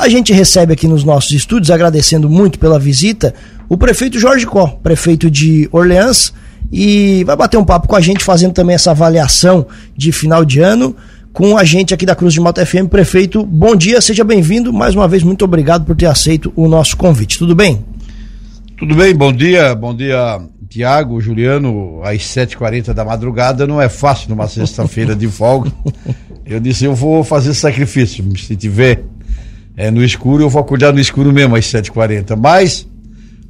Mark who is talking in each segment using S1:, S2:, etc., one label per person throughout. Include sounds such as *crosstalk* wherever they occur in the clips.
S1: A gente recebe aqui nos nossos estúdios, agradecendo muito pela visita, o prefeito Jorge Có, prefeito de Orleans, e vai bater um papo com a gente, fazendo também essa avaliação de final de ano com a gente aqui da Cruz de Malta FM. Prefeito, bom dia, seja bem-vindo. Mais uma vez, muito obrigado por ter aceito o nosso convite. Tudo bem?
S2: Tudo bem, bom dia, bom dia, Tiago, Juliano, às 7h40 da madrugada não é fácil numa sexta-feira de folga. *laughs* Eu disse, eu vou fazer sacrifício. Se tiver é, no escuro, eu vou acordar no escuro mesmo às 7h40. Mas,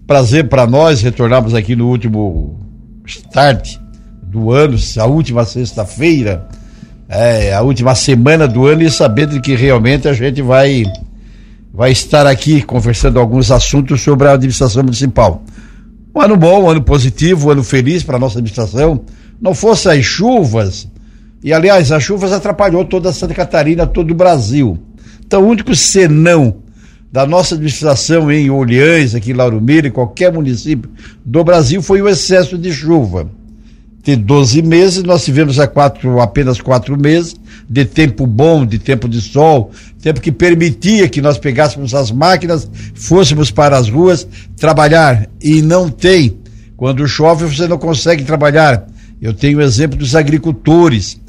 S2: prazer para nós retornarmos aqui no último start do ano, a última sexta-feira é, a última semana do ano e sabendo que realmente a gente vai, vai estar aqui conversando alguns assuntos sobre a administração municipal. Um ano bom, um ano positivo, um ano feliz para nossa administração. Não fosse as chuvas, e aliás, as chuvas atrapalhou toda Santa Catarina, todo o Brasil. Então, o único senão da nossa administração em Orleans, aqui em Lauro em qualquer município do Brasil, foi o excesso de chuva de 12 meses, nós tivemos a quatro, apenas quatro meses de tempo bom, de tempo de sol, tempo que permitia que nós pegássemos as máquinas, fôssemos para as ruas trabalhar. E não tem. Quando chove, você não consegue trabalhar. Eu tenho o exemplo dos agricultores.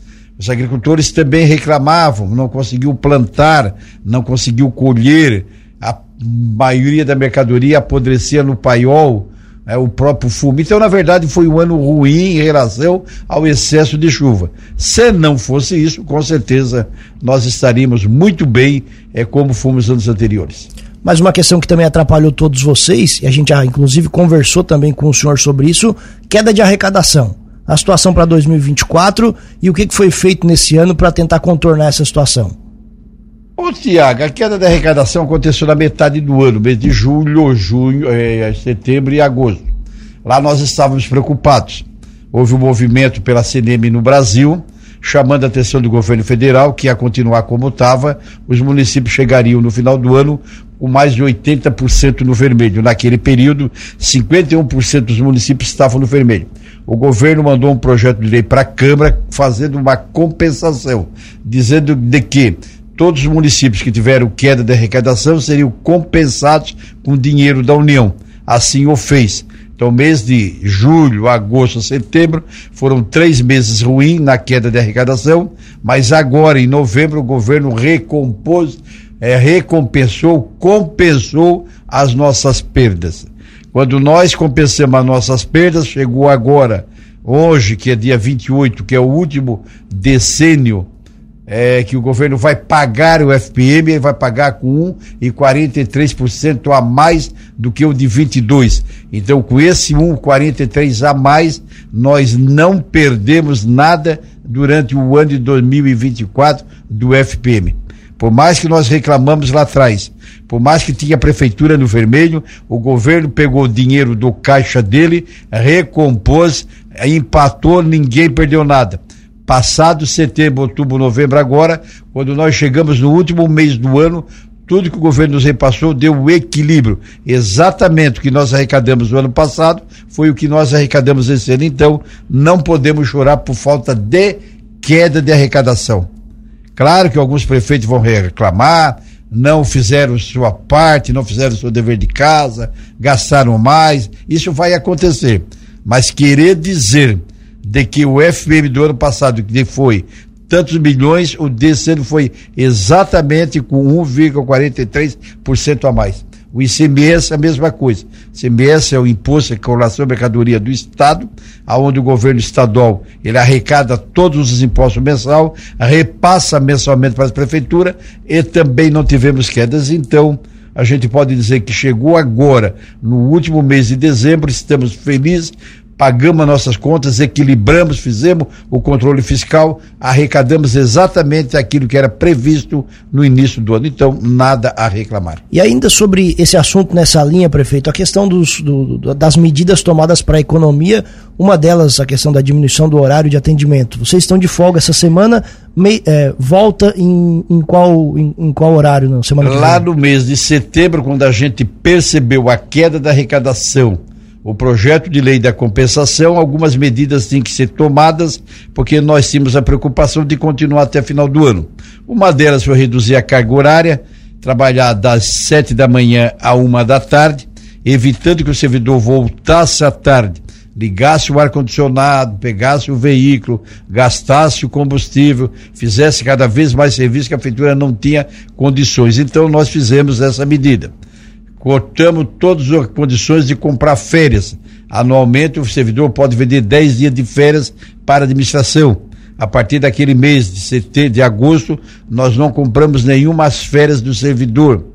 S2: Os agricultores também reclamavam, não conseguiu plantar, não conseguiu colher, a maioria da mercadoria apodrecia no paiol é, o próprio fumo. Então, na verdade, foi um ano ruim em relação ao excesso de chuva. Se não fosse isso, com certeza nós estaríamos muito bem é, como fomos anos anteriores.
S1: Mas uma questão que também atrapalhou todos vocês, e a gente já inclusive conversou também com o senhor sobre isso, queda de arrecadação. A situação para 2024 e o que, que foi feito nesse ano para tentar contornar essa situação.
S2: Ô Tiago, a queda da arrecadação aconteceu na metade do ano, mês de julho, junho, eh, setembro e agosto. Lá nós estávamos preocupados. Houve um movimento pela CNM no Brasil, chamando a atenção do governo federal que ia continuar como estava, os municípios chegariam no final do ano com mais de 80% no vermelho. Naquele período, 51% dos municípios estavam no vermelho. O governo mandou um projeto de lei para a Câmara fazendo uma compensação, dizendo de que todos os municípios que tiveram queda de arrecadação seriam compensados com dinheiro da União. Assim o fez. Então, mês de julho, agosto, setembro foram três meses ruins na queda de arrecadação, mas agora, em novembro, o governo recompôs, é, recompensou, compensou as nossas perdas. Quando nós compensamos as nossas perdas, chegou agora, hoje, que é dia 28, que é o último decênio é, que o governo vai pagar o FPM, ele vai pagar com 1,43% a mais do que o de 22. Então, com esse 1,43 a mais, nós não perdemos nada durante o ano de 2024 do FPM. Por mais que nós reclamamos lá atrás, por mais que tinha prefeitura no vermelho, o governo pegou o dinheiro do caixa dele, recompôs, empatou, ninguém perdeu nada passado setembro, outubro, novembro, agora, quando nós chegamos no último mês do ano, tudo que o governo nos repassou deu o equilíbrio. Exatamente o que nós arrecadamos no ano passado foi o que nós arrecadamos esse ano. Então, não podemos chorar por falta de queda de arrecadação. Claro que alguns prefeitos vão reclamar, não fizeram sua parte, não fizeram seu dever de casa, gastaram mais. Isso vai acontecer. Mas querer dizer de que o FPM do ano passado, que foi tantos milhões, o desse ano foi exatamente com 1,43% a mais. O ICMS é a mesma coisa. O ICMS é o imposto de correlação à mercadoria do Estado, aonde o governo estadual ele arrecada todos os impostos mensal, repassa mensalmente para as prefeituras e também não tivemos quedas. Então, a gente pode dizer que chegou agora, no último mês de dezembro, estamos felizes pagamos nossas contas, equilibramos, fizemos o controle fiscal, arrecadamos exatamente aquilo que era previsto no início do ano. Então, nada a reclamar.
S1: E ainda sobre esse assunto nessa linha, prefeito, a questão dos, do, das medidas tomadas para a economia, uma delas a questão da diminuição do horário de atendimento. Vocês estão de folga essa semana, me, é, volta em, em, qual, em, em qual horário? Não? Semana
S2: Lá no mês de setembro, quando a gente percebeu a queda da arrecadação o projeto de lei da compensação, algumas medidas têm que ser tomadas, porque nós tínhamos a preocupação de continuar até final do ano. Uma delas foi reduzir a carga horária, trabalhar das sete da manhã a uma da tarde, evitando que o servidor voltasse à tarde, ligasse o ar-condicionado, pegasse o veículo, gastasse o combustível, fizesse cada vez mais serviço que a prefeitura não tinha condições. Então nós fizemos essa medida. Cortamos todas as condições de comprar férias. Anualmente o servidor pode vender 10 dias de férias para a administração a partir daquele mês de setembro, de agosto, nós não compramos nenhumas férias do servidor.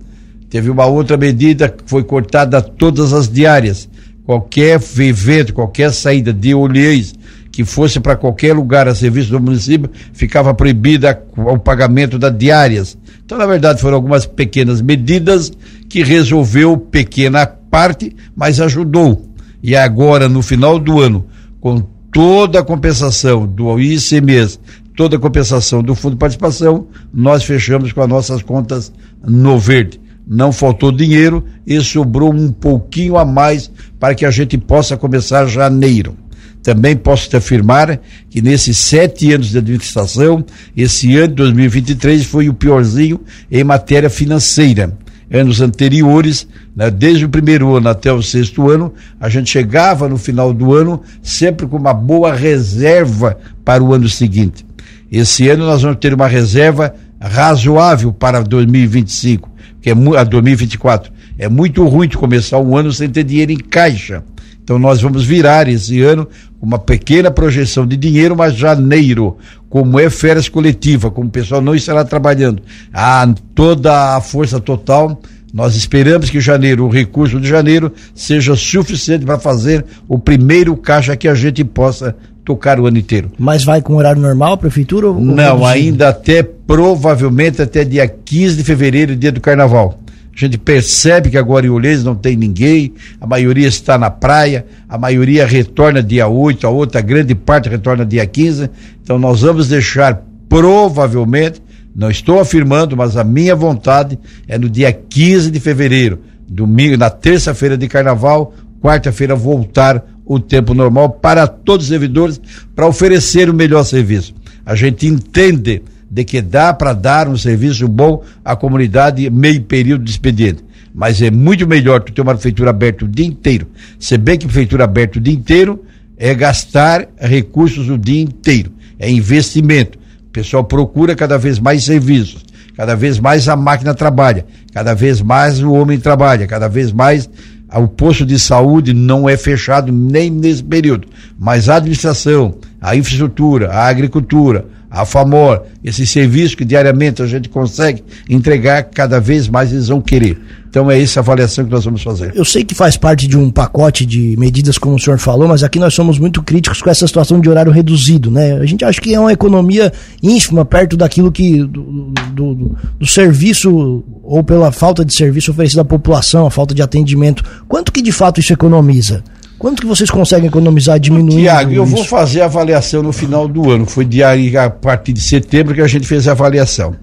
S2: Teve uma outra medida que foi cortada todas as diárias. Qualquer evento, qualquer saída de olheiros que fosse para qualquer lugar a serviço do município, ficava proibida o pagamento das diárias. Então, na verdade, foram algumas pequenas medidas que resolveu pequena parte, mas ajudou. E agora, no final do ano, com toda a compensação do ICMS, toda a compensação do Fundo de Participação, nós fechamos com as nossas contas no verde. Não faltou dinheiro e sobrou um pouquinho a mais para que a gente possa começar janeiro. Também posso te afirmar que nesses sete anos de administração, esse ano de 2023 foi o piorzinho em matéria financeira anos anteriores, né, desde o primeiro ano até o sexto ano, a gente chegava no final do ano sempre com uma boa reserva para o ano seguinte. Esse ano nós vamos ter uma reserva razoável para 2025, que é a 2024. É muito ruim de começar um ano sem ter dinheiro em caixa. Então nós vamos virar esse ano uma pequena projeção de dinheiro, mas janeiro, como é férias coletiva, como o pessoal não estará trabalhando, a toda a força total, nós esperamos que janeiro, o recurso de janeiro, seja suficiente para fazer o primeiro caixa que a gente possa tocar o ano inteiro.
S1: Mas vai com horário normal, prefeitura? Ou
S2: não, ainda até provavelmente até dia 15 de fevereiro, dia do carnaval. A gente percebe que agora em Olhês não tem ninguém, a maioria está na praia, a maioria retorna dia 8, a outra grande parte retorna dia 15. Então nós vamos deixar provavelmente, não estou afirmando, mas a minha vontade é no dia 15 de fevereiro, domingo, na terça-feira de carnaval, quarta-feira voltar o tempo normal para todos os servidores para oferecer o melhor serviço. A gente entende de que dá para dar um serviço bom à comunidade meio período de expediente. Mas é muito melhor tu ter uma prefeitura aberta o dia inteiro. Se bem que prefeitura aberta o dia inteiro é gastar recursos o dia inteiro. É investimento. O pessoal procura cada vez mais serviços. Cada vez mais a máquina trabalha. Cada vez mais o homem trabalha. Cada vez mais o posto de saúde não é fechado nem nesse período. Mas a administração, a infraestrutura, a agricultura, a FAMOR, esse serviço que diariamente a gente consegue entregar, cada vez mais eles vão querer. Então é essa avaliação que nós vamos fazer.
S1: Eu sei que faz parte de um pacote de medidas, como o senhor falou, mas aqui nós somos muito críticos com essa situação de horário reduzido, né? A gente acha que é uma economia ínfima perto daquilo que do, do, do, do serviço ou pela falta de serviço oferecido à população, a falta de atendimento. Quanto que de fato isso economiza? Quanto que vocês conseguem economizar diminuindo
S2: Tiago, eu vou fazer a avaliação no final do ano. Foi de, a partir de setembro que a gente fez a avaliação.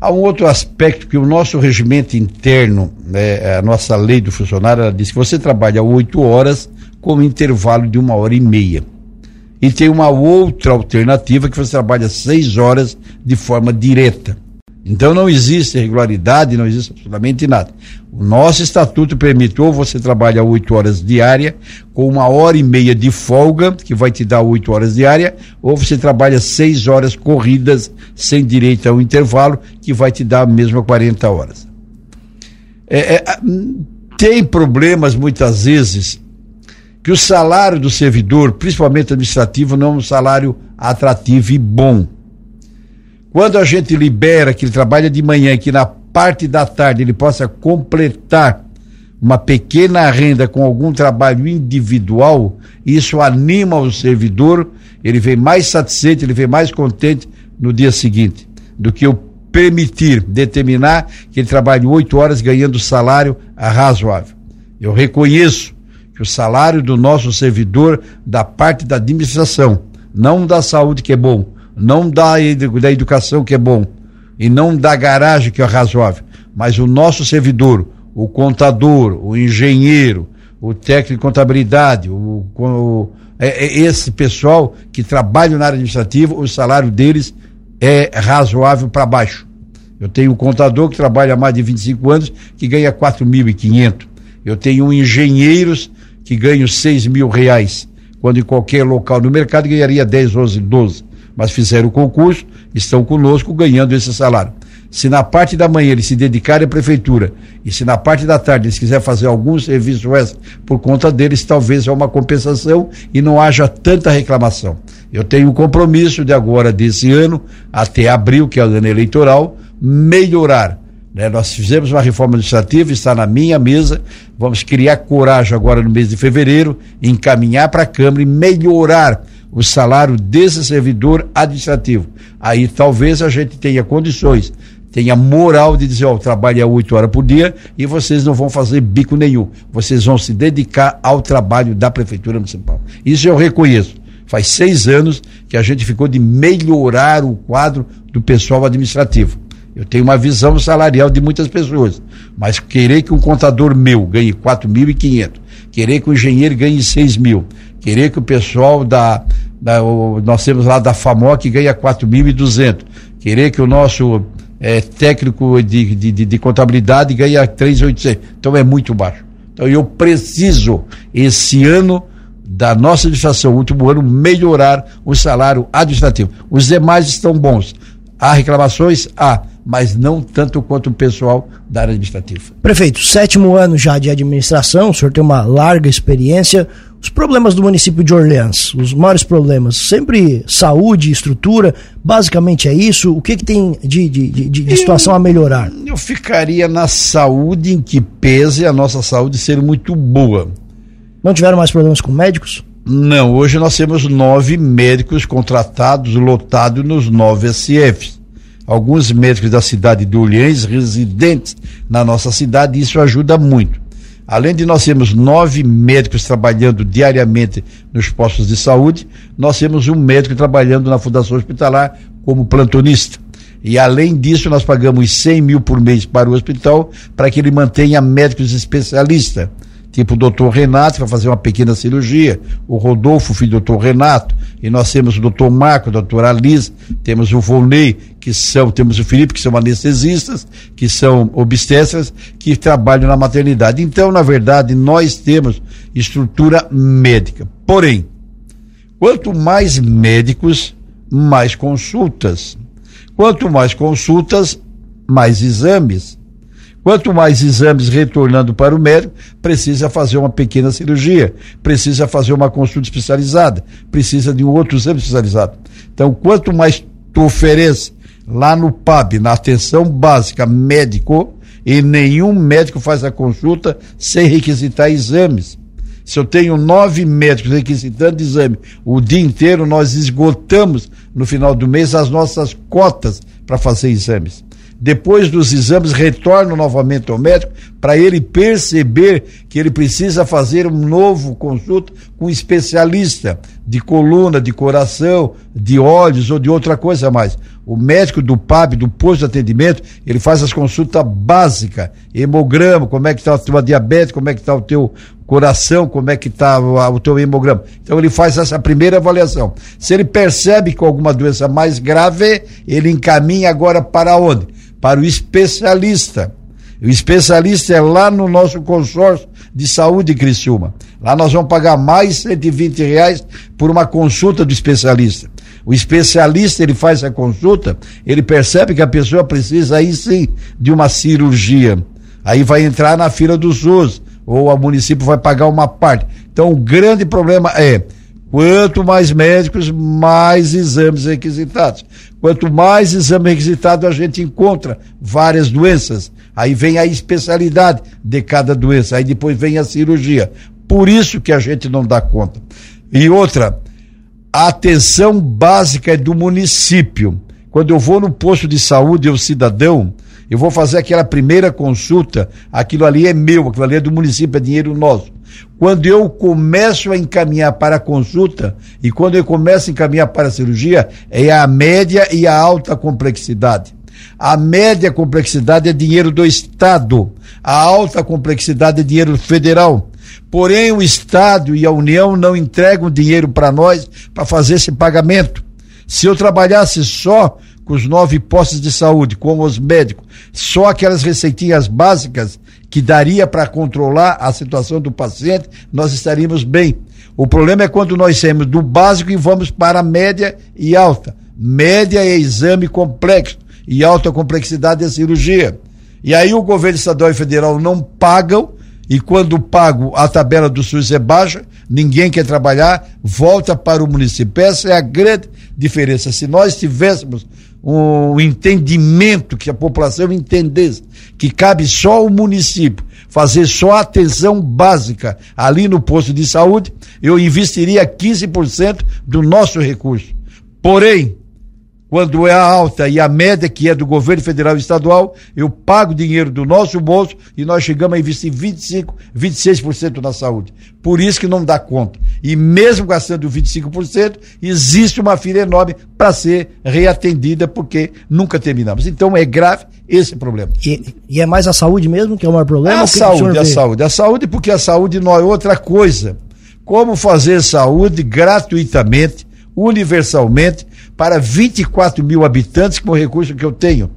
S2: Há um outro aspecto que o nosso regimento interno, né, a nossa lei do funcionário, ela diz que você trabalha oito horas com um intervalo de uma hora e meia. E tem uma outra alternativa que você trabalha seis horas de forma direta. Então não existe irregularidade, não existe absolutamente nada. O nosso estatuto permite ou você trabalha oito horas diária, com uma hora e meia de folga, que vai te dar oito horas diária, ou você trabalha seis horas corridas, sem direito ao intervalo, que vai te dar a mesma 40 horas. É, é, tem problemas muitas vezes que o salário do servidor, principalmente administrativo, não é um salário atrativo e bom. Quando a gente libera que ele trabalha de manhã, que na parte da tarde ele possa completar uma pequena renda com algum trabalho individual, isso anima o servidor, ele vem mais satisfeito, ele vem mais contente no dia seguinte, do que eu permitir, determinar que ele trabalhe oito horas ganhando salário razoável. Eu reconheço que o salário do nosso servidor, da parte da administração, não da saúde que é bom, não da, da educação que é bom e não da garagem que é razoável, mas o nosso servidor, o contador, o engenheiro, o técnico de contabilidade, o, o é, é esse pessoal que trabalha na área administrativa, o salário deles é razoável para baixo. Eu tenho um contador que trabalha há mais de 25 anos que ganha 4.500. Eu tenho engenheiros que ganham 6 mil reais, quando em qualquer local no mercado ganharia 10, 11, 12. Mas fizeram o concurso, estão conosco ganhando esse salário. Se na parte da manhã eles se dedicarem à prefeitura e se na parte da tarde eles quiserem fazer algum serviço por conta deles, talvez é uma compensação e não haja tanta reclamação. Eu tenho o compromisso de agora, desse ano, até abril, que é o ano eleitoral, melhorar. Né? Nós fizemos uma reforma administrativa, está na minha mesa. Vamos criar coragem agora no mês de fevereiro, encaminhar para a Câmara e melhorar o salário desse servidor administrativo. Aí talvez a gente tenha condições, tenha moral de dizer, ó, trabalho é oito horas por dia e vocês não vão fazer bico nenhum. Vocês vão se dedicar ao trabalho da Prefeitura Municipal. Isso eu reconheço. Faz seis anos que a gente ficou de melhorar o quadro do pessoal administrativo. Eu tenho uma visão salarial de muitas pessoas, mas querer que um contador meu ganhe 4.500, querer que o engenheiro ganhe 6 mil, querer que o pessoal da, da o, nós temos lá da FAMOC ganhe 4.200, querer que o nosso é, técnico de, de, de, de contabilidade ganhe 3.800. Então é muito baixo. Então eu preciso, esse ano, da nossa administração, último ano, melhorar o salário administrativo. Os demais estão bons. Há reclamações? Há, mas não tanto quanto o pessoal da área administrativa.
S1: Prefeito, sétimo ano já de administração, o senhor tem uma larga experiência. Os problemas do município de Orleans, os maiores problemas, sempre saúde, estrutura, basicamente é isso. O que, que tem de, de, de, de situação
S2: eu,
S1: a melhorar?
S2: Eu ficaria na saúde em que pese a nossa saúde ser muito boa.
S1: Não tiveram mais problemas com médicos?
S2: Não, hoje nós temos nove médicos contratados, lotados nos nove SFs. Alguns médicos da cidade de Orleans residentes na nossa cidade, e isso ajuda muito. Além de nós termos nove médicos trabalhando diariamente nos postos de saúde, nós temos um médico trabalhando na Fundação Hospitalar como plantonista. E além disso, nós pagamos 100 mil por mês para o hospital para que ele mantenha médicos especialistas tipo o doutor Renato, que vai fazer uma pequena cirurgia, o Rodolfo, filho do doutor Renato, e nós temos o doutor Marco, a doutora Alice, temos o Volney, que são, temos o Felipe, que são anestesistas, que são obstetras, que trabalham na maternidade. Então, na verdade, nós temos estrutura médica. Porém, quanto mais médicos, mais consultas. Quanto mais consultas, mais exames. Quanto mais exames retornando para o médico, precisa fazer uma pequena cirurgia, precisa fazer uma consulta especializada, precisa de um outro exame especializado. Então, quanto mais tu oferece lá no PAB, na atenção básica médico, e nenhum médico faz a consulta sem requisitar exames. Se eu tenho nove médicos requisitando exame o dia inteiro, nós esgotamos no final do mês as nossas cotas para fazer exames depois dos exames, retorno novamente ao médico para ele perceber que ele precisa fazer um novo consulta com um especialista de coluna, de coração, de olhos ou de outra coisa mais. O médico do PAB, do posto de atendimento, ele faz as consultas básicas, hemograma, como é que está a tua diabetes, como é que está o teu coração, como é que está o, teu hemograma. Então ele faz essa primeira avaliação. Se ele percebe que alguma doença mais grave, ele encaminha agora para onde? para o especialista. O especialista é lá no nosso consórcio de saúde Criciúma. Lá nós vamos pagar mais 120 reais por uma consulta do especialista. O especialista, ele faz a consulta, ele percebe que a pessoa precisa aí sim de uma cirurgia. Aí vai entrar na fila do SUS, ou o município vai pagar uma parte. Então o grande problema é Quanto mais médicos, mais exames requisitados. Quanto mais exame requisitado, a gente encontra várias doenças. Aí vem a especialidade de cada doença. Aí depois vem a cirurgia. Por isso que a gente não dá conta. E outra, a atenção básica é do município. Quando eu vou no posto de saúde, eu cidadão, eu vou fazer aquela primeira consulta, aquilo ali é meu, aquilo ali é do município, é dinheiro nosso. Quando eu começo a encaminhar para a consulta e quando eu começo a encaminhar para a cirurgia, é a média e a alta complexidade. A média complexidade é dinheiro do Estado, a alta complexidade é dinheiro federal. Porém, o Estado e a União não entregam dinheiro para nós para fazer esse pagamento. Se eu trabalhasse só com os nove postos de saúde, com os médicos, só aquelas receitinhas básicas que daria para controlar a situação do paciente, nós estaríamos bem. O problema é quando nós saímos do básico e vamos para a média e alta. Média é exame complexo e alta complexidade é cirurgia. E aí o governo estadual e federal não pagam e quando pago a tabela do SUS é baixa, ninguém quer trabalhar, volta para o município. Essa é a grande diferença. Se nós tivéssemos um entendimento, que a população entendesse que cabe só o município fazer só atenção básica ali no posto de saúde, eu investiria 15% do nosso recurso. Porém, quando é a alta e a média que é do governo federal e estadual, eu pago dinheiro do nosso bolso e nós chegamos a investir 25, 26% na saúde. Por isso que não dá conta. E mesmo gastando 25%, existe uma fila enorme para ser reatendida porque nunca terminamos. Então é grave esse problema.
S1: E, e, é mais a saúde mesmo que é o maior problema?
S2: A saúde, a saúde. A saúde porque a saúde não é outra coisa. Como fazer saúde gratuitamente, universalmente, para 24 mil habitantes com o recurso que eu tenho.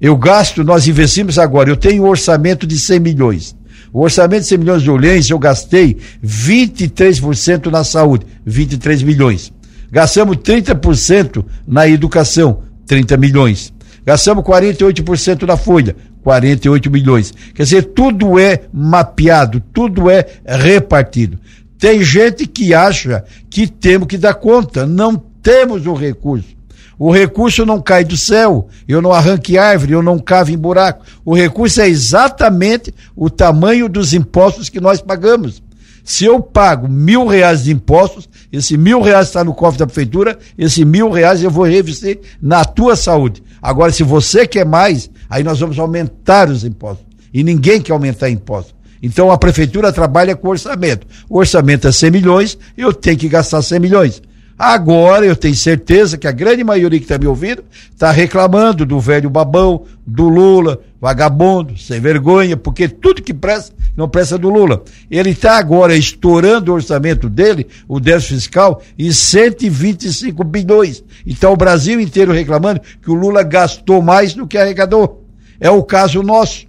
S2: Eu gasto, nós investimos agora, eu tenho um orçamento de 100 milhões. O orçamento de 100 milhões de olhões, eu gastei 23% na saúde, 23 milhões. Gastamos 30% na educação, 30 milhões. Gastamos 48% na folha, 48 milhões. Quer dizer, tudo é mapeado, tudo é repartido. Tem gente que acha que temos que dar conta. Não temos o recurso. O recurso não cai do céu, eu não arranque árvore, eu não cavo em buraco. O recurso é exatamente o tamanho dos impostos que nós pagamos. Se eu pago mil reais de impostos, esse mil reais está no cofre da prefeitura, esse mil reais eu vou revestir na tua saúde. Agora, se você quer mais, aí nós vamos aumentar os impostos. E ninguém quer aumentar impostos. Então a prefeitura trabalha com orçamento. O orçamento é 100 milhões, eu tenho que gastar 100 milhões. Agora eu tenho certeza que a grande maioria que está me ouvindo está reclamando do velho babão, do Lula, vagabundo, sem vergonha, porque tudo que presta não presta do Lula. Ele está agora estourando o orçamento dele, o déficit fiscal, em 125 bilhões. Então o Brasil inteiro reclamando que o Lula gastou mais do que arrecadou. É o caso nosso.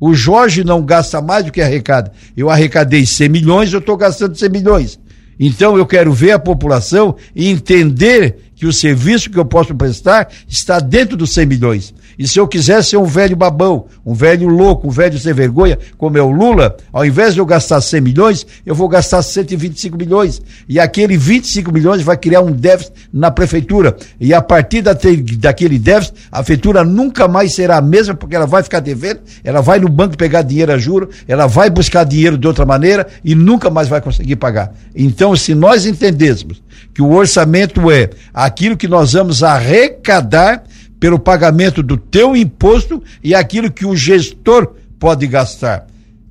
S2: O Jorge não gasta mais do que arrecada. Eu arrecadei 100 milhões, eu estou gastando 100 milhões. Então eu quero ver a população e entender que o serviço que eu posso prestar está dentro dos 100 milhões. E se eu quiser ser um velho babão, um velho louco, um velho sem vergonha, como é o Lula, ao invés de eu gastar 100 milhões, eu vou gastar 125 milhões. E aquele 25 milhões vai criar um déficit na prefeitura. E a partir daquele déficit, a prefeitura nunca mais será a mesma, porque ela vai ficar devendo, ela vai no banco pegar dinheiro a juro, ela vai buscar dinheiro de outra maneira e nunca mais vai conseguir pagar. Então, se nós entendêssemos que o orçamento é aquilo que nós vamos arrecadar pelo pagamento do teu imposto e aquilo que o gestor pode gastar.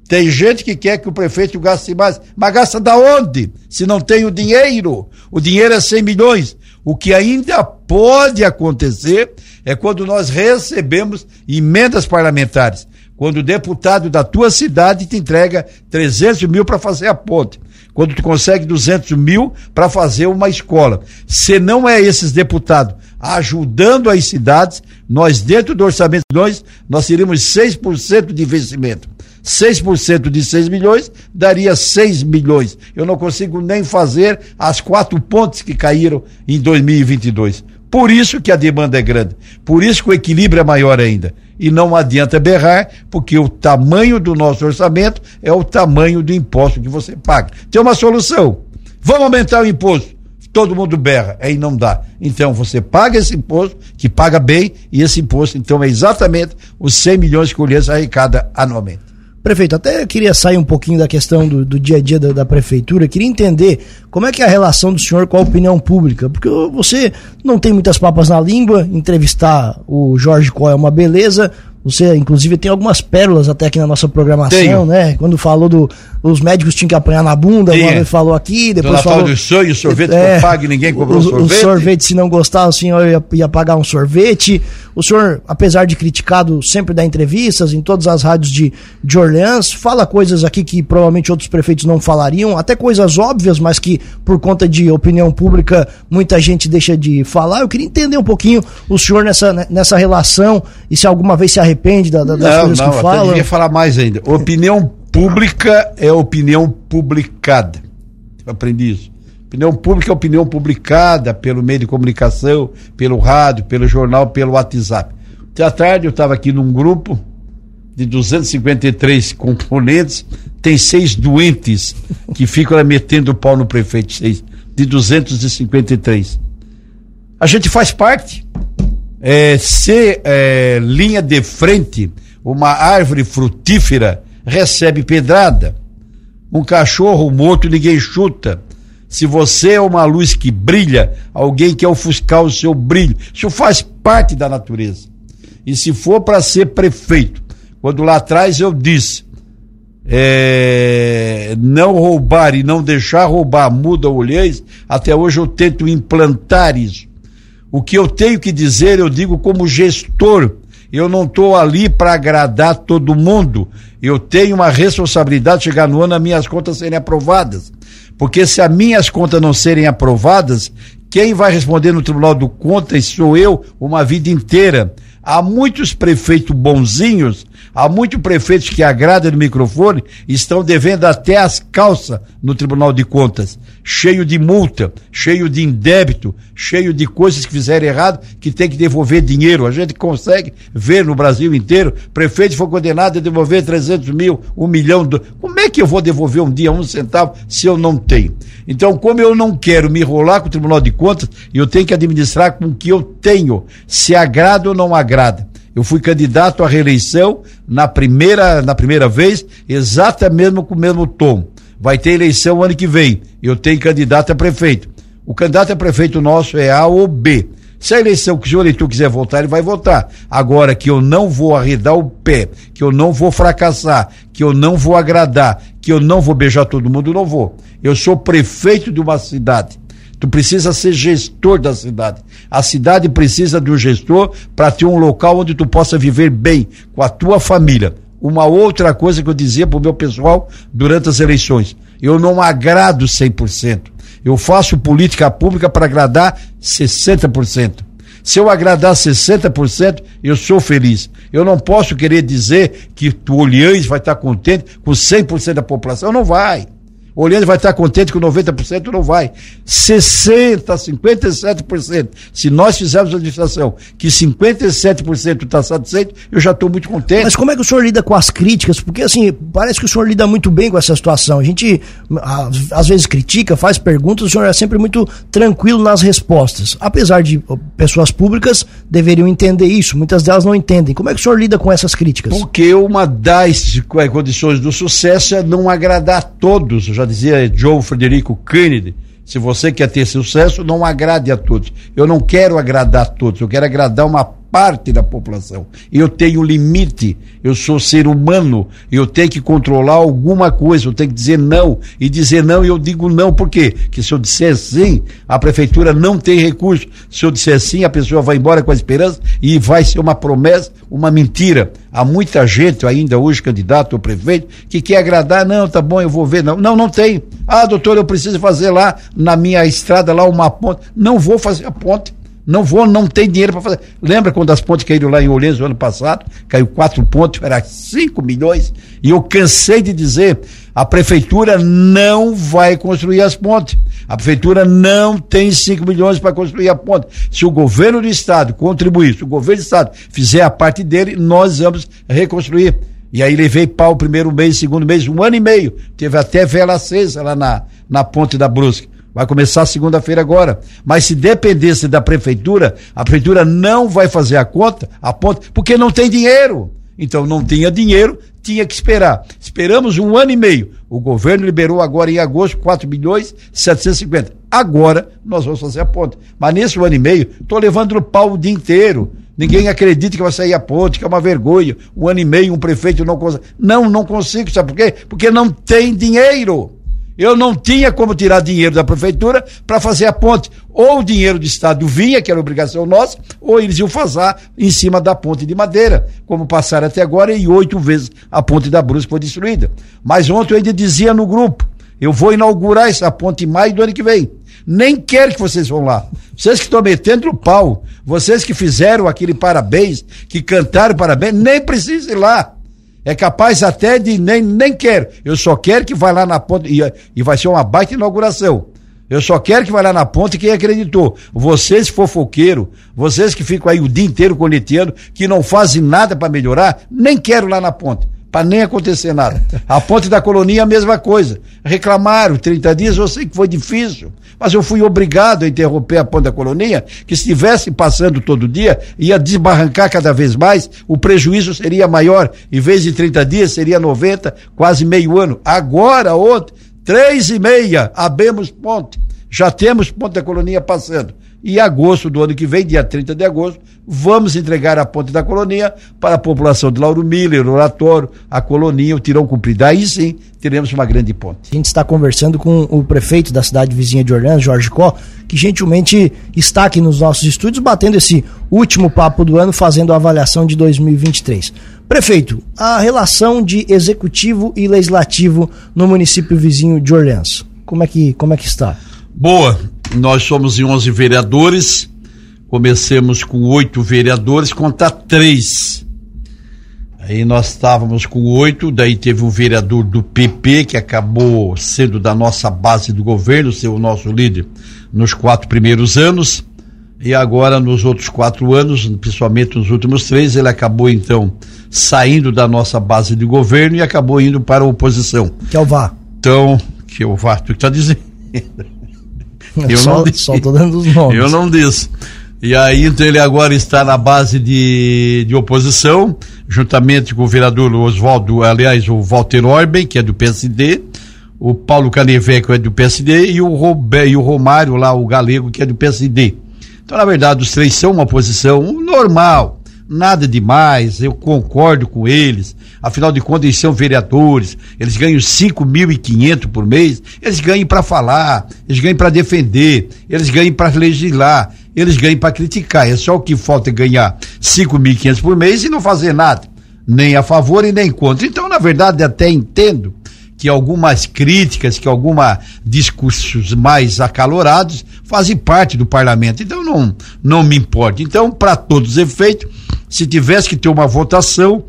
S2: Tem gente que quer que o prefeito gaste mais, mas gasta da onde? Se não tem o dinheiro. O dinheiro é 100 milhões. O que ainda pode acontecer é quando nós recebemos emendas parlamentares. Quando o deputado da tua cidade te entrega 300 mil para fazer a ponte quando tu consegue 200 mil para fazer uma escola. Se não é esses deputados ajudando as cidades, nós dentro do orçamento de nós, nós teríamos 6% de investimento. 6% de 6 milhões daria 6 milhões. Eu não consigo nem fazer as quatro pontes que caíram em 2022. Por isso que a demanda é grande. Por isso que o equilíbrio é maior ainda. E não adianta berrar, porque o tamanho do nosso orçamento é o tamanho do imposto que você paga. Tem uma solução. Vamos aumentar o imposto. Todo mundo berra, aí não dá. Então você paga esse imposto, que paga bem, e esse imposto, então, é exatamente os 100 milhões que o Ulias arrecada anualmente.
S1: Prefeito, até queria sair um pouquinho da questão do, do dia a dia da, da, prefeitura, queria entender como é que é a relação do senhor com a opinião pública, porque você não tem muitas papas na língua, entrevistar o Jorge Coy é uma beleza, Você, inclusive, tem algumas pérolas até aqui na nossa programação, Tenho. né? Quando falou do. Os médicos tinham que apanhar na bunda, uma vez falou aqui, depois falou.
S2: do sonho, sorvete é, pague, ninguém cobrou o, sorvete.
S1: O sorvete, se não gostar, o senhor ia, ia pagar um sorvete. O senhor, apesar de criticado, sempre dá entrevistas em todas as rádios de, de Orleans, fala coisas aqui que provavelmente outros prefeitos não falariam, até coisas óbvias, mas que por conta de opinião pública muita gente deixa de falar. Eu queria entender um pouquinho o senhor nessa, nessa relação e se alguma vez se arrepende da, das não, coisas não, que fala. Eu
S2: queria falar mais ainda. Opinião pública é opinião publicada. Eu aprendi isso. Opinião pública é opinião publicada pelo meio de comunicação, pelo rádio, pelo jornal, pelo WhatsApp. Ontem à tarde eu estava aqui num grupo de 253 componentes, tem seis doentes que ficam metendo o pau no prefeito, seis, de 253. A gente faz parte. É, ser é, linha de frente, uma árvore frutífera recebe pedrada. Um cachorro morto ninguém chuta. Se você é uma luz que brilha, alguém quer ofuscar o seu brilho. Isso faz parte da natureza. E se for para ser prefeito, quando lá atrás eu disse, é, não roubar e não deixar roubar muda olhês, até hoje eu tento implantar isso. O que eu tenho que dizer, eu digo como gestor. Eu não estou ali para agradar todo mundo. Eu tenho uma responsabilidade de chegar no ano as minhas contas serem aprovadas. Porque se as minhas contas não serem aprovadas, quem vai responder no Tribunal do Contas sou eu uma vida inteira. Há muitos prefeitos bonzinhos, há muitos prefeitos que agradam no microfone, estão devendo até as calças no Tribunal de Contas, cheio de multa, cheio de indébito, cheio de coisas que fizeram errado, que tem que devolver dinheiro. A gente consegue ver no Brasil inteiro, prefeito foi condenado a devolver 300 mil, um milhão. De... Como é que eu vou devolver um dia um centavo se eu não tenho? Então, como eu não quero me enrolar com o Tribunal de Contas, eu tenho que administrar com o que eu tenho, se agrada ou não agrada. Eu fui candidato à reeleição na primeira, na primeira vez, exatamente com o mesmo tom. Vai ter eleição ano que vem. Eu tenho candidato a prefeito. O candidato a prefeito nosso é A ou B. Se a eleição que o eleitor quiser votar, ele vai votar. Agora que eu não vou arredar o pé, que eu não vou fracassar, que eu não vou agradar, que eu não vou beijar todo mundo, não vou. Eu sou prefeito de uma cidade. Tu precisa ser gestor da cidade. A cidade precisa de um gestor para ter um local onde tu possa viver bem com a tua família. Uma outra coisa que eu dizia para o meu pessoal durante as eleições: eu não agrado 100%. Eu faço política pública para agradar 60%. Se eu agradar 60%, eu sou feliz. Eu não posso querer dizer que o Olhães vai estar contente com 100% da população. Não vai. Olhando vai estar contente com 90%, não vai. 60%, 57%. Se nós fizermos a administração que 57% está satisfeito, eu já estou muito contente.
S1: Mas como é que o senhor lida com as críticas? Porque, assim, parece que o senhor lida muito bem com essa situação. A gente, às vezes, critica, faz perguntas, o senhor é sempre muito tranquilo nas respostas. Apesar de pessoas públicas deveriam entender isso, muitas delas não entendem. Como é que o senhor lida com essas críticas?
S2: Porque uma das condições do sucesso é não agradar a todos. Eu já dizia Joe Frederico Kennedy, se você quer ter sucesso, não agrade a todos. Eu não quero agradar a todos, eu quero agradar uma parte da população. Eu tenho limite, eu sou ser humano, eu tenho que controlar alguma coisa, eu tenho que dizer não. E dizer não, eu digo não, por quê? Porque se eu disser sim, a prefeitura não tem recurso. Se eu disser sim, a pessoa vai embora com a esperança e vai ser uma promessa, uma mentira. Há muita gente ainda hoje, candidato ou prefeito, que quer agradar, não, tá bom, eu vou ver, não. Não, não tem. Ah, doutor, eu preciso fazer lá na minha estrada lá uma ponte. Não vou fazer a ponte não vou, não tem dinheiro para fazer. Lembra quando as pontes caíram lá em Olhense no ano passado? Caiu quatro pontos, era cinco milhões. E eu cansei de dizer: a prefeitura não vai construir as pontes. A prefeitura não tem 5 milhões para construir a ponte. Se o governo do estado contribuir, se o governo do estado fizer a parte dele, nós vamos reconstruir. E aí levei pau primeiro mês, segundo mês, um ano e meio. Teve até vela acesa lá na, na ponte da Brusca. Vai começar segunda-feira agora. Mas se dependesse da prefeitura, a prefeitura não vai fazer a conta, a ponta, porque não tem dinheiro. Então não tinha dinheiro, tinha que esperar. Esperamos um ano e meio. O governo liberou agora em agosto 4 milhões 750. Agora nós vamos fazer a ponta. Mas nesse ano e meio, estou levando no pau o dia inteiro. Ninguém acredita que vai sair a ponte, que é uma vergonha. Um ano e meio, um prefeito não consegue. Não, não consigo, sabe por quê? Porque não tem dinheiro. Eu não tinha como tirar dinheiro da prefeitura para fazer a ponte. Ou o dinheiro do Estado vinha, que era obrigação nossa, ou eles iam fazer em cima da ponte de madeira, como passaram até agora, e oito vezes a ponte da Brusca foi destruída. Mas ontem eu ainda dizia no grupo, eu vou inaugurar essa ponte em maio do ano que vem. Nem quero que vocês vão lá. Vocês que estão metendo o pau, vocês que fizeram aquele parabéns, que cantaram parabéns, nem precisam ir lá. É capaz até de nem, nem quero. Eu só quero que vá lá na ponte. E, e vai ser uma baita inauguração. Eu só quero que vá lá na ponte quem acreditou. Vocês fofoqueiros, vocês que ficam aí o dia inteiro coleteando, que não fazem nada para melhorar, nem quero lá na ponte para nem acontecer nada. A ponte da colonia a mesma coisa. Reclamaram 30 dias, eu sei que foi difícil, mas eu fui obrigado a interromper a ponte da colonia, que se estivesse passando todo dia, ia desbarrancar cada vez mais, o prejuízo seria maior. Em vez de 30 dias, seria 90, quase meio ano. Agora, ontem, três e meia, abemos ponte. Já temos ponte da colonia passando. E agosto do ano que vem, dia 30 de agosto, vamos entregar a ponte da colonia para a população de Lauro Miller, Oratório, a colonia, o Tirão Cumprido. Aí sim teremos uma grande ponte.
S1: A gente está conversando com o prefeito da cidade vizinha de Orlando, Jorge Có, que gentilmente está aqui nos nossos estúdios batendo esse último papo do ano, fazendo a avaliação de 2023. Prefeito, a relação de executivo e legislativo no município vizinho de Orleans, como é que, como é que está?
S2: Boa, nós somos em 11 vereadores, comecemos com oito vereadores, contar três. Aí nós estávamos com oito, daí teve um vereador do PP que acabou sendo da nossa base do governo, ser o nosso líder nos quatro primeiros anos. E agora, nos outros quatro anos, principalmente nos últimos três, ele acabou então saindo da nossa base de governo e acabou indo para a oposição.
S1: Que é o VAR.
S2: Então, que é o VAR, tu está dizendo. *laughs* *laughs*
S1: Eu só, não *laughs* disse. Só tô dando os nomes.
S2: Eu não disse. E aí, então, ele agora está na base de, de oposição, juntamente com o vereador Oswaldo, aliás, o Walter Orben, que é do PSD, o Paulo Canevé, que é do PSD, e o, Robé, e o Romário, lá, o galego, que é do PSD. Então, na verdade, os três são uma posição normal, nada demais, eu concordo com eles. Afinal de contas, eles são vereadores, eles ganham 5.500 por mês, eles ganham para falar, eles ganham para defender, eles ganham para legislar, eles ganham para criticar. É só o que falta ganhar 5.500 por mês e não fazer nada, nem a favor e nem contra. Então, na verdade, até entendo que algumas críticas, que alguns discursos mais acalorados fazem parte do parlamento. Então não, não me importa. Então, para todos os efeitos, se tivesse que ter uma votação,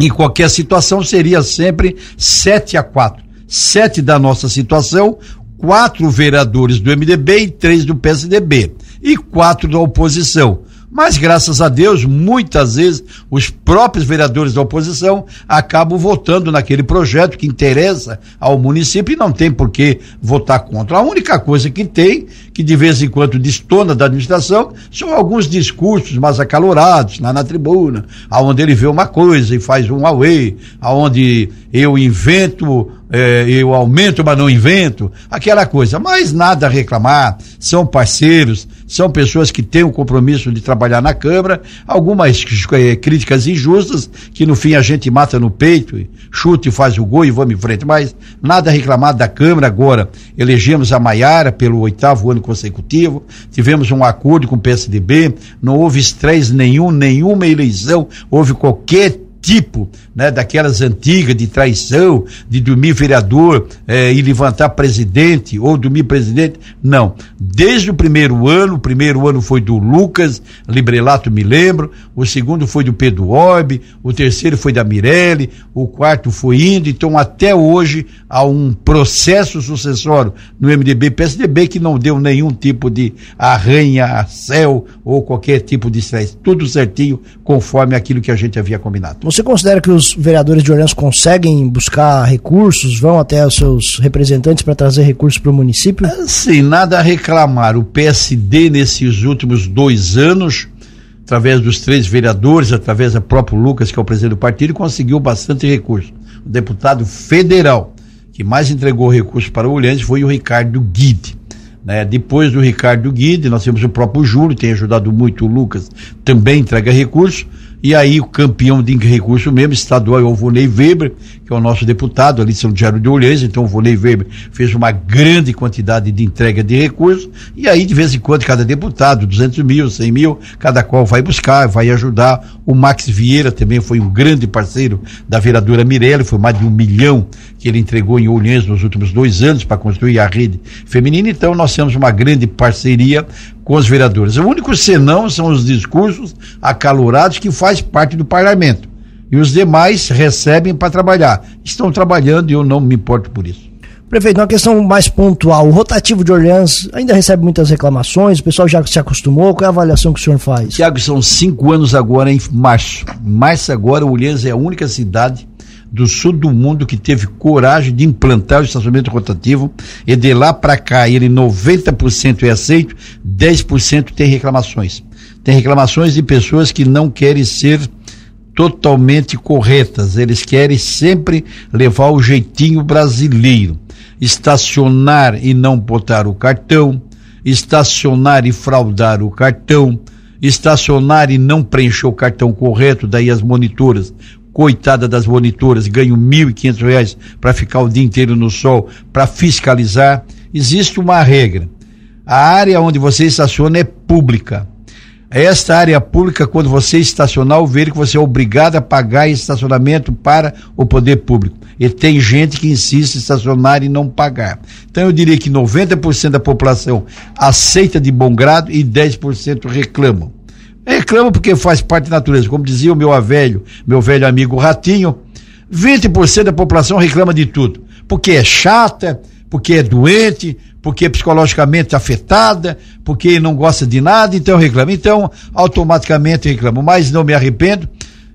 S2: em qualquer situação seria sempre 7 a 4. Sete da nossa situação, quatro vereadores do MDB e três do PSDB. E quatro da oposição. Mas, graças a Deus, muitas vezes os próprios vereadores da oposição acabam votando naquele projeto que interessa ao município e não tem por que votar contra. A única coisa que tem, que de vez em quando destona da administração, são alguns discursos mais acalorados lá na tribuna, aonde ele vê uma coisa e faz um away, aonde eu invento é, eu aumento, mas não invento, aquela coisa. Mas nada a reclamar, são parceiros, são pessoas que têm o compromisso de trabalhar na Câmara, algumas é, críticas injustas, que no fim a gente mata no peito, chuta e faz o gol e vamos em frente, mas nada a reclamar da Câmara agora. Elegemos a Maiara pelo oitavo ano consecutivo, tivemos um acordo com o PSDB, não houve estresse nenhum, nenhuma eleição, houve qualquer tipo, né, daquelas antigas de traição, de dormir vereador eh, e levantar presidente ou dormir presidente. Não. Desde o primeiro ano, o primeiro ano foi do Lucas Librelato, me lembro, o segundo foi do Pedro Orbe, o terceiro foi da Mirelle, o quarto foi indo, então até hoje há um processo sucessório no MDB PSDB que não deu nenhum tipo de arranha, céu ou qualquer tipo de estresse. Tudo certinho, conforme aquilo que a gente havia combinado.
S1: Você considera que os vereadores de Orleans conseguem buscar recursos, vão até os seus representantes para trazer recursos para o município?
S2: Sim, nada a reclamar. O PSD, nesses últimos dois anos, através dos três vereadores, através do próprio Lucas, que é o presidente do partido, conseguiu bastante recurso. O deputado federal que mais entregou recursos para o foi o Ricardo Guide. Né? Depois do Ricardo Guide, nós temos o próprio Júlio, tem ajudado muito o Lucas, também entrega recursos. E aí o campeão de recurso mesmo, estadual, é o Vonei Weber, que é o nosso deputado ali de São Diário de Olhês, então o Vonei Weber fez uma grande quantidade de entrega de recursos, e aí de vez em quando cada deputado, 200 mil, 100 mil, cada qual vai buscar, vai ajudar. O Max Vieira também foi um grande parceiro da vereadora Mirelle, foi mais de um milhão que ele entregou em Olhês nos últimos dois anos para construir a rede feminina, então nós temos uma grande parceria com os vereadores. O único senão são os discursos acalorados que faz parte do parlamento. E os demais recebem para trabalhar. Estão trabalhando e eu não me importo por isso.
S1: Prefeito, uma questão mais pontual. O rotativo de Orleans ainda recebe muitas reclamações, o pessoal já se acostumou. Qual é a avaliação que o senhor faz?
S2: Tiago, são cinco anos agora em março. Março agora, Orleans é a única cidade do sul do mundo que teve coragem de implantar o estacionamento rotativo e de lá para cá ele 90% é aceito, 10% tem reclamações. Tem reclamações de pessoas que não querem ser totalmente corretas, eles querem sempre levar o jeitinho brasileiro, estacionar e não botar o cartão, estacionar e fraudar o cartão, estacionar e não preencher o cartão correto, daí as monitoras coitada das monitoras, ganham R$ 1.500 para ficar o dia inteiro no sol, para fiscalizar. Existe uma regra. A área onde você estaciona é pública. Esta área pública, quando você estacionar, o ver que você é obrigado a pagar estacionamento para o poder público. E tem gente que insiste em estacionar e não pagar. Então eu diria que 90% da população aceita de bom grado e 10% reclamam. Reclamo porque faz parte da natureza. Como dizia o meu velho, meu velho amigo Ratinho, 20% da população reclama de tudo. Porque é chata, porque é doente, porque é psicologicamente afetada, porque não gosta de nada, então reclama. Então, automaticamente reclamo. Mas não me arrependo.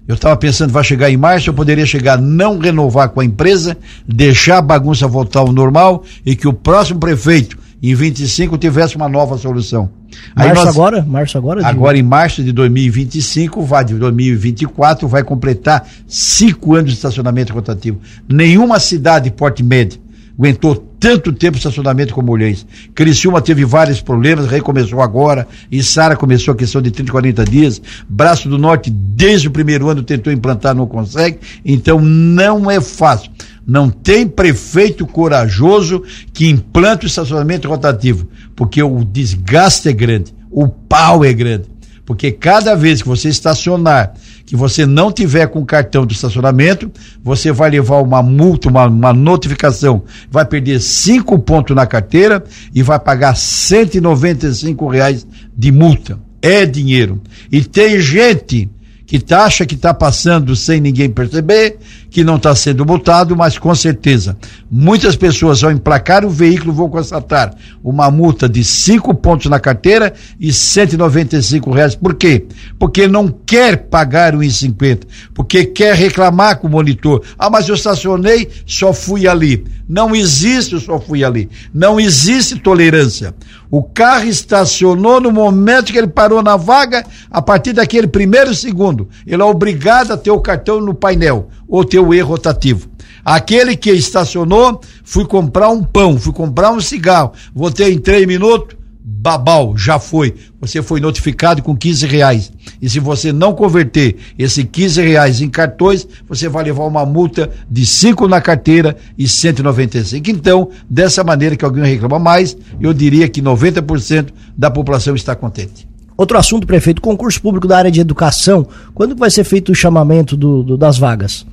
S2: Eu estava pensando, vai chegar em março, eu poderia chegar não renovar com a empresa, deixar a bagunça voltar ao normal e que o próximo prefeito em 25 tivesse uma nova solução.
S1: Março nós, agora? Março agora?
S2: Agora em março de 2025, vai de 2024, vai completar cinco anos de estacionamento rotativo. Nenhuma cidade porte médio aguentou tanto tempo de estacionamento como Olhães. Criciúma teve vários problemas, recomeçou agora, e Sara começou a questão de 30, 40 dias. Braço do Norte, desde o primeiro ano, tentou implantar, não consegue. Então não é fácil. Não tem prefeito corajoso que implante o estacionamento rotativo, porque o desgaste é grande, o pau é grande. Porque cada vez que você estacionar, que você não tiver com cartão de estacionamento, você vai levar uma multa, uma, uma notificação, vai perder cinco pontos na carteira e vai pagar 195 reais de multa. É dinheiro. E tem gente que acha que está passando sem ninguém perceber, que não está sendo multado, mas com certeza muitas pessoas ao emplacar o veículo vão constatar uma multa de cinco pontos na carteira e 195 reais. Por quê? Porque não quer pagar o I-50, porque quer reclamar com o monitor. Ah, mas eu estacionei, só fui ali. Não existe, só fui ali. Não existe tolerância. O carro estacionou no momento que ele parou na vaga, a partir daquele primeiro segundo, ele é obrigado a ter o cartão no painel ou ter o erro rotativo. Aquele que estacionou, fui comprar um pão, fui comprar um cigarro, voltei em três minutos, babau, já foi. Você foi notificado com 15 reais. E se você não converter esse 15 reais em cartões, você vai levar uma multa de 5 na carteira e 195. Então, dessa maneira que alguém reclama mais, eu diria que 90% da população está contente.
S1: Outro assunto, prefeito, concurso público da área de educação. Quando vai ser feito o chamamento do, do das vagas?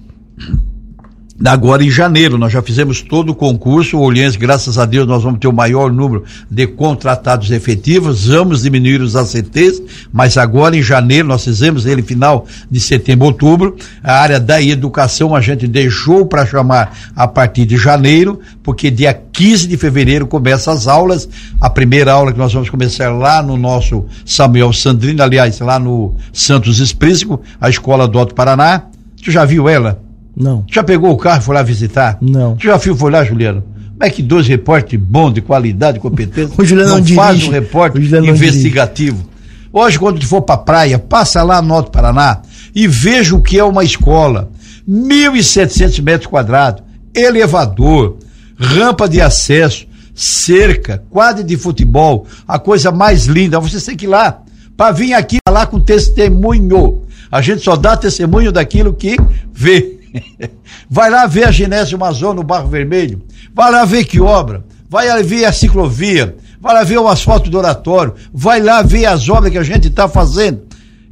S2: Agora em janeiro, nós já fizemos todo o concurso, o graças a Deus, nós vamos ter o maior número de contratados efetivos, vamos diminuir os ACTs, mas agora em janeiro, nós fizemos ele final de setembro, outubro, a área da educação a gente deixou para chamar a partir de janeiro, porque dia 15 de fevereiro começam as aulas, a primeira aula que nós vamos começar lá no nosso Samuel Sandrino, aliás, lá no Santos Espríncipe, a escola do Alto Paraná, tu já viu ela?
S1: Não.
S2: Já pegou o carro e foi lá visitar?
S1: Não.
S2: Tu já foi lá, Juliano? Como é que dois repórteres bons, de qualidade, competência, *laughs*
S1: o Juliano não, não
S2: faz um repórter investigativo? Hoje, quando tu for pra praia, passa lá no Alto Paraná e veja o que é uma escola. 1.700 metros quadrados, elevador, rampa de acesso, cerca, quadra de futebol, a coisa mais linda. Você tem que ir lá para vir aqui falar com testemunho. A gente só dá testemunho daquilo que vê. *laughs* Vai lá ver a Genésio Mazon no Barro Vermelho. Vai lá ver que obra. Vai lá ver a ciclovia. Vai lá ver o asfalto do oratório. Vai lá ver as obras que a gente está fazendo.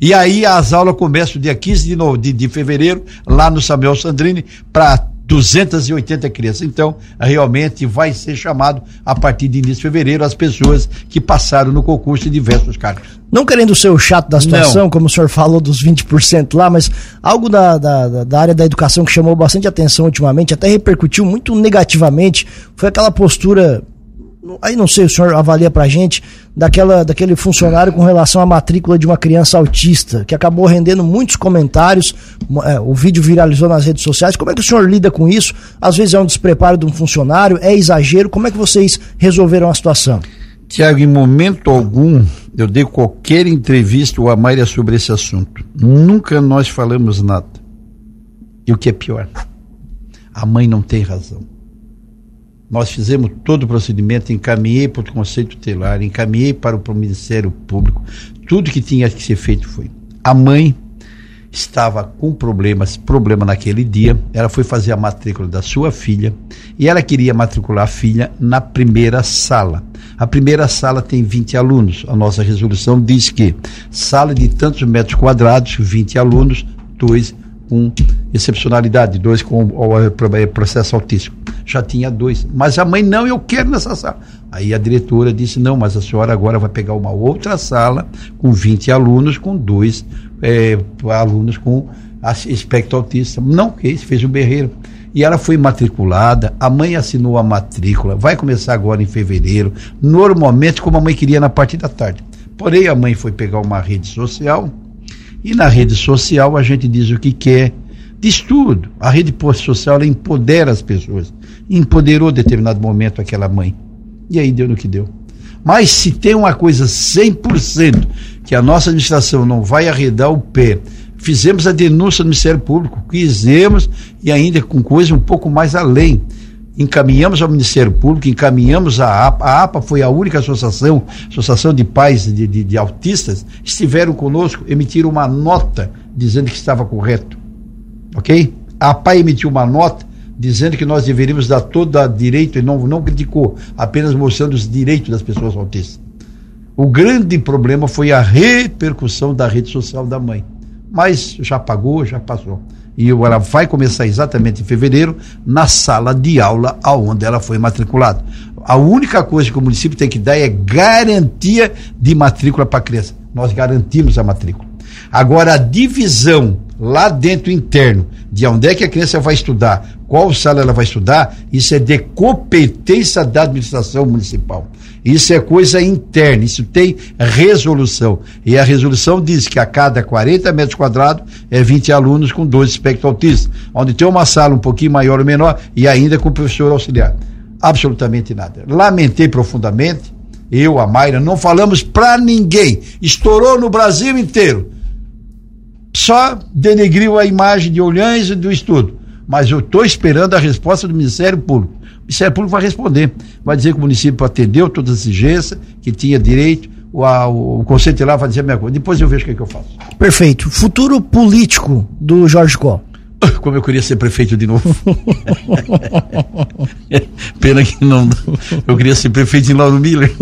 S2: E aí as aulas começam dia 15 de, de, de fevereiro, lá no Samuel Sandrini, para 280 crianças. Então, realmente vai ser chamado a partir de início de fevereiro as pessoas que passaram no concurso em diversos cargos.
S1: Não querendo ser o chato da situação, Não. como o senhor falou dos 20% lá, mas algo da, da, da área da educação que chamou bastante atenção ultimamente, até repercutiu muito negativamente, foi aquela postura aí não sei, o senhor avalia pra gente, daquela, daquele funcionário com relação à matrícula de uma criança autista, que acabou rendendo muitos comentários, é, o vídeo viralizou nas redes sociais. Como é que o senhor lida com isso? Às vezes é um despreparo de um funcionário, é exagero. Como é que vocês resolveram a situação?
S2: Tiago, em momento algum eu dei qualquer entrevista ou a Maria sobre esse assunto. Nunca nós falamos nada. E o que é pior, a mãe não tem razão. Nós fizemos todo o procedimento, encaminhei para o Conselho Tutelar, encaminhei para o, Ministério Público, tudo que tinha que ser feito foi. A mãe estava com problemas, problema naquele dia, ela foi fazer a matrícula da sua filha e ela queria matricular a filha na primeira sala. A primeira sala tem 20 alunos. A nossa resolução diz que sala de tantos metros quadrados, 20 alunos, dois com excepcionalidade, dois com processo autístico. Já tinha dois. Mas a mãe, não, eu quero nessa sala. Aí a diretora disse: não, mas a senhora agora vai pegar uma outra sala com 20 alunos, com dois é, alunos com espectro autista. Não quis, fez um berreiro. E ela foi matriculada, a mãe assinou a matrícula, vai começar agora em fevereiro, normalmente como a mãe queria na parte da tarde. Porém, a mãe foi pegar uma rede social e na rede social a gente diz o que quer, diz tudo. A rede social ela empodera as pessoas. Empoderou em determinado momento aquela mãe. E aí deu no que deu. Mas se tem uma coisa 100% que a nossa administração não vai arredar o pé, fizemos a denúncia no Ministério Público, quisemos e ainda com coisa um pouco mais além encaminhamos ao Ministério Público, encaminhamos à APA. A APA foi a única associação, associação de pais de, de, de autistas, estiveram conosco, emitiram uma nota dizendo que estava correto. Ok? A APA emitiu uma nota dizendo que nós deveríamos dar todo o direito, e não, não criticou, apenas mostrando os direitos das pessoas autistas. O grande problema foi a repercussão da rede social da mãe. Mas já pagou, já passou e ela vai começar exatamente em fevereiro na sala de aula aonde ela foi matriculada. A única coisa que o município tem que dar é garantia de matrícula para a criança. Nós garantimos a matrícula. Agora a divisão lá dentro interno de onde é que a criança vai estudar, qual sala ela vai estudar, isso é de competência da administração municipal. Isso é coisa interna, isso tem resolução. E a resolução diz que a cada 40 metros quadrados é 20 alunos com dois espectros autistas, onde tem uma sala um pouquinho maior ou menor e ainda com professor auxiliar. Absolutamente nada. Lamentei profundamente, eu, a Mayra, não falamos para ninguém. Estourou no Brasil inteiro. Só denegriu a imagem de Olhães e do estudo. Mas eu estou esperando a resposta do Ministério Público. O Ministério Público vai responder. Vai dizer que o município atendeu todas as exigências, que tinha direito. O, a, o lá vai dizer a minha coisa. Depois eu vejo o que, é que eu faço.
S1: Perfeito. Futuro político do Jorge Có. *laughs*
S2: Como eu queria ser prefeito de novo. *laughs* Pena que não. Eu queria ser prefeito em Lauro Miller.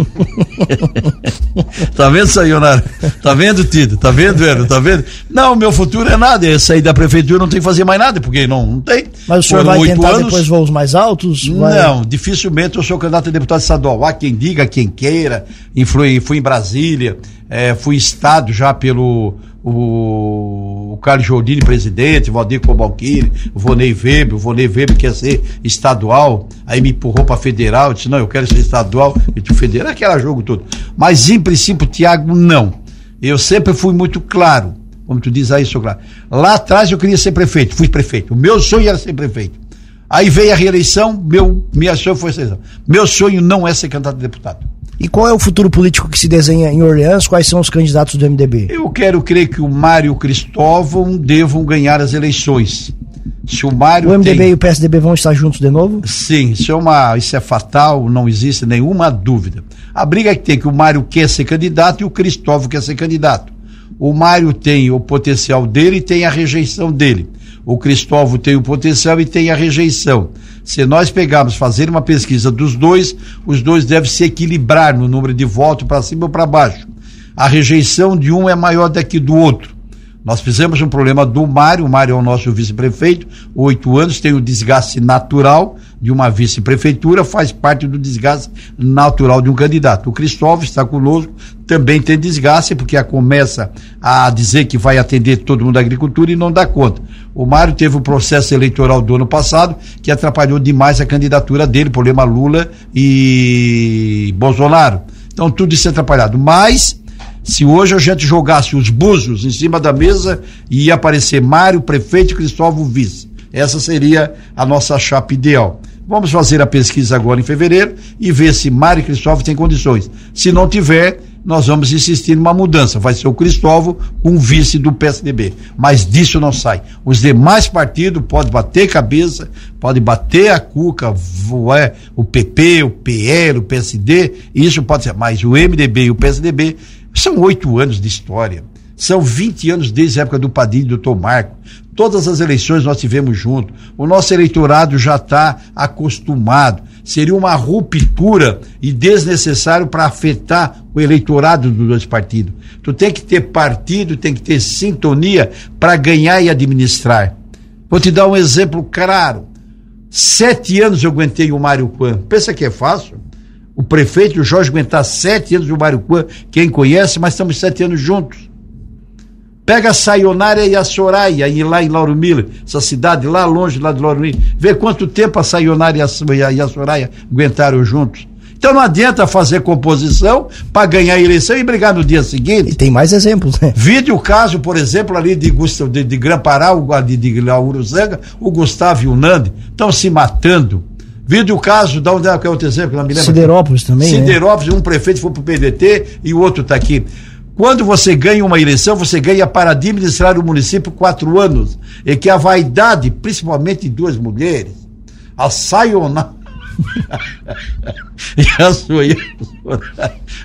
S2: *laughs* tá vendo, Sayonara? Tá vendo, Tito? Tá vendo, Ero? Tá vendo? Não, meu futuro é nada. É sair da prefeitura, não tem que fazer mais nada, porque não, não tem.
S1: Mas o senhor Foram vai tentar anos. depois voos mais altos?
S2: Vai... Não, dificilmente eu sou candidato a deputado estadual. Há quem diga, quem queira. Fui, fui em Brasília, é, fui estado já pelo o, o Carlos Jordini, presidente, Valdir Cobalquini, Vonei Weber, o Vonei Weber quer ser estadual, aí me empurrou para federal, eu disse, não, eu quero ser estadual, e federal, aquele jogo todo. Mas em princípio, Tiago, não. Eu sempre fui muito claro, como tu diz aí, sou claro. Lá atrás eu queria ser prefeito, fui prefeito. O meu sonho era ser prefeito. Aí veio a reeleição, meu, minha sonho foi ser. Meu sonho não é ser candidato a deputado.
S1: E qual é o futuro político que se desenha em Orleans? Quais são os candidatos do MDB?
S2: Eu quero crer que o Mário Cristóvão devam ganhar as eleições. Se o Mário
S1: O MDB
S2: tem...
S1: e o PSDB vão estar juntos de novo?
S2: Sim, isso é, uma, isso é fatal, não existe nenhuma dúvida. A briga é que tem que o Mário quer ser candidato e o Cristóvão quer ser candidato. O Mário tem o potencial dele e tem a rejeição dele. O Cristóvão tem o potencial e tem a rejeição. Se nós pegarmos fazer uma pesquisa dos dois, os dois devem se equilibrar no número de votos para cima ou para baixo. A rejeição de um é maior do que do outro. Nós fizemos um problema do Mário, o Mário é o nosso vice-prefeito, oito anos, tem o desgaste natural de uma vice-prefeitura, faz parte do desgaste natural de um candidato. O Cristóvão está conosco, também tem desgaste, porque começa a dizer que vai atender todo mundo da agricultura e não dá conta. O Mário teve o processo eleitoral do ano passado, que atrapalhou demais a candidatura dele, problema Lula e Bolsonaro. Então tudo isso é atrapalhado. Mas se hoje a gente jogasse os búzios em cima da mesa, ia aparecer Mário, prefeito e Cristóvão vice. Essa seria a nossa chapa ideal. Vamos fazer a pesquisa agora em fevereiro e ver se Mário e Cristóvão têm condições. Se não tiver, nós vamos insistir numa mudança. Vai ser o Cristóvão com vice do PSDB. Mas disso não sai. Os demais partidos podem bater cabeça, podem bater a cuca, é, o PP, o PL, o PSD, isso pode ser. Mas o MDB e o PSDB são oito anos de história. São 20 anos desde a época do Padilha e do Tom Marco. Todas as eleições nós tivemos junto. O nosso eleitorado já está acostumado. Seria uma ruptura e desnecessário para afetar o eleitorado dos dois partidos. Tu tem que ter partido, tem que ter sintonia para ganhar e administrar. Vou te dar um exemplo claro. Sete anos eu aguentei o Mário Quan. Pensa que é fácil? O prefeito o Jorge aguentar sete anos do Maricuã, quem conhece, mas estamos sete anos juntos. Pega a Sayonara e a Soraya, e lá em Lauro Miller, essa cidade lá longe lá de Lauro Miller, vê quanto tempo a Sayonara e a, e a Soraya aguentaram juntos. Então não adianta fazer composição para ganhar a eleição e brigar no dia seguinte. E
S1: tem mais exemplos, né?
S2: Vide o caso, por exemplo, ali de, Gustavo, de, de Grampará, de, de, de Uruzanga, o Gustavo e o Nandi estão se matando Vide o caso, dá onde é que é outro exemplo, não me lembro.
S1: Siderópolis também.
S2: Né? Siderópolis, né? um prefeito foi para o PDT e o outro está aqui. Quando você ganha uma eleição, você ganha para administrar o município quatro anos. E que a vaidade, principalmente de duas mulheres, a Sayonara *laughs* e a sua,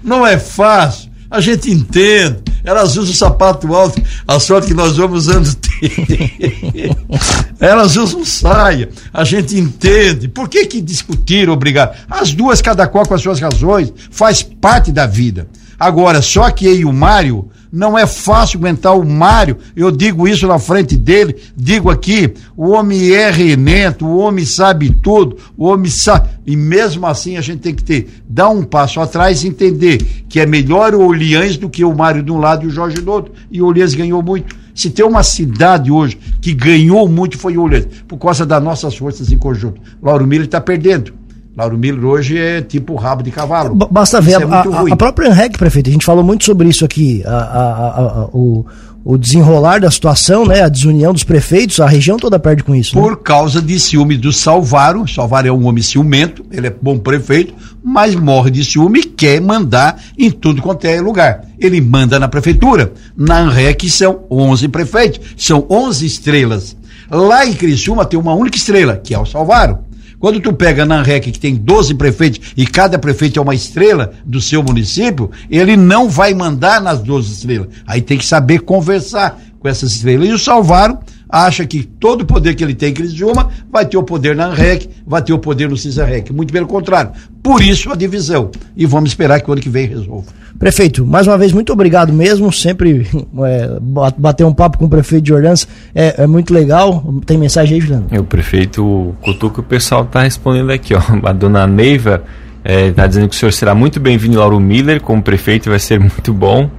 S2: não é fácil. A gente entende. Elas usam sapato alto, a sorte que nós vamos usando *laughs* Elas usam saia. A gente entende. Por que que discutir, obrigar? As duas, cada qual com as suas razões, faz parte da vida. Agora, só que eu e o Mário não é fácil aguentar o Mário. Eu digo isso na frente dele, digo aqui: o homem é renento, o homem sabe tudo, o homem sabe. E mesmo assim a gente tem que ter, dar um passo atrás e entender que é melhor o Orleans do que o Mário de um lado e o Jorge do outro. E o Orleans ganhou muito. Se tem uma cidade hoje que ganhou muito foi o Orleans, por causa das nossas forças em conjunto. Lauro Miller está perdendo. Lauro Miller hoje é tipo rabo de cavalo.
S1: Basta ver, é a, a, a, própria ANREC, prefeito, a gente falou muito sobre isso aqui, a, o, o desenrolar da situação, né, a desunião dos prefeitos, a região toda perde com isso.
S2: Né? Por né? causa de ciúme do Salvaro, Salvaro é um homem ciumento, ele é bom prefeito, mas morre de ciúme e quer mandar em tudo quanto é lugar. Ele manda na prefeitura, na ANREC são 11 prefeitos, são 11 estrelas. Lá em Criciúma tem uma única estrela, que é o Salvaro. Quando tu pega na REC que tem 12 prefeitos e cada prefeito é uma estrela do seu município, ele não vai mandar nas 12 estrelas. Aí tem que saber conversar com essas estrelas. E o Salvaro acha que todo o poder que ele tem em Criciúma vai ter o poder na ANREC, vai ter o poder no CISAREC. Muito pelo contrário. Por isso a divisão. E vamos esperar que o ano que vem resolva.
S1: Prefeito, mais uma vez, muito obrigado mesmo. Sempre é, bater um papo com o prefeito de Orleans é, é, muito legal. Tem mensagem aí, Juliano?
S3: É, o prefeito Cutuca, o pessoal está respondendo aqui, ó. *laughs* A dona Neiva está é, dizendo que o senhor será muito bem-vindo, Lauro Miller, como prefeito, vai ser muito bom.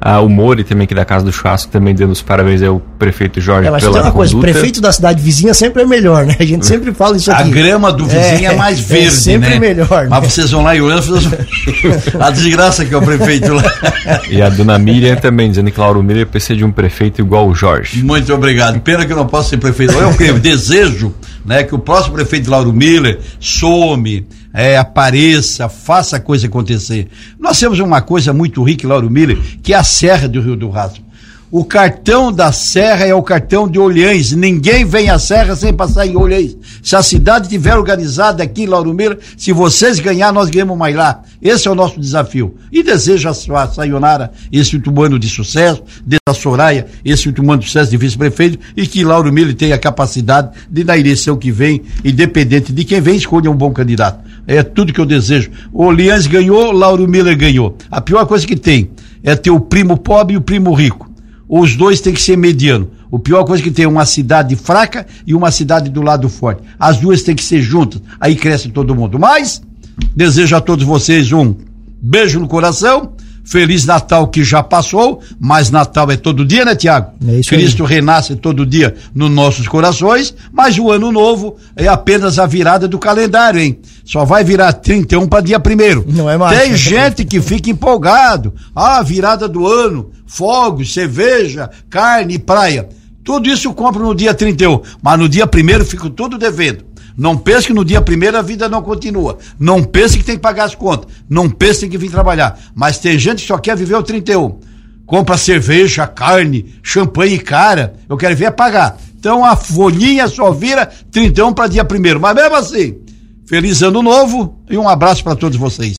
S3: Ah, o Mori também, aqui da Casa do Churrasco, também dando os parabéns ao prefeito Jorge
S1: é, mas pela tem uma conduta. coisa, prefeito da cidade vizinha sempre é melhor, né? A gente *laughs* sempre fala isso aqui.
S2: A grama do vizinho é, é mais verde, é
S1: sempre
S2: né?
S1: melhor.
S2: Mas né? vocês vão lá e olhando, *laughs* a desgraça que é o prefeito lá.
S3: E a dona Miriam também, dizendo que Lauro Miller precisa de um prefeito igual o Jorge.
S2: Muito obrigado. Pena que eu não posso ser prefeito. Eu desejo né, que o próximo prefeito Lauro Miller some, é, apareça, faça a coisa acontecer. Nós temos uma coisa muito rica, Lauro Miller, que é a Serra do Rio do Rastro. O cartão da Serra é o cartão de Olhães. Ninguém vem à Serra sem passar em Olhães. Se a cidade tiver organizada aqui em Lauro Miller, se vocês ganhar, nós ganhamos mais lá. Esse é o nosso desafio. E desejo a Sayonara esse último ano de sucesso, de a Soraya esse último ano de sucesso de vice-prefeito e que Lauro Miller tenha a capacidade de, na eleição que vem, independente de quem vem, escolha um bom candidato. É tudo que eu desejo. Olhães ganhou, Lauro Miller ganhou. A pior coisa que tem é ter o primo pobre e o primo rico os dois têm que ser mediano. O pior coisa é que tem uma cidade fraca e uma cidade do lado forte. As duas têm que ser juntas. Aí cresce todo mundo. Mas desejo a todos vocês um beijo no coração. Feliz Natal que já passou, mas Natal é todo dia, né, Tiago? É Cristo aí. renasce todo dia nos nossos corações, mas o ano novo é apenas a virada do calendário, hein? Só vai virar 31 para dia primeiro. Não é mais. Tem gente que fica empolgado. Ah, virada do ano, fogos, cerveja, carne, praia. Tudo isso eu compro no dia 31, mas no dia primeiro fico tudo devendo. Não pense que no dia primeiro a vida não continua. Não pense que tem que pagar as contas. Não pense que tem que vir trabalhar. Mas tem gente que só quer viver o 31. Compra cerveja, carne, champanhe cara. Eu quero ver é pagar. Então a folhinha só vira 31 para dia primeiro. Mas mesmo assim, Feliz ano novo e um abraço para todos vocês.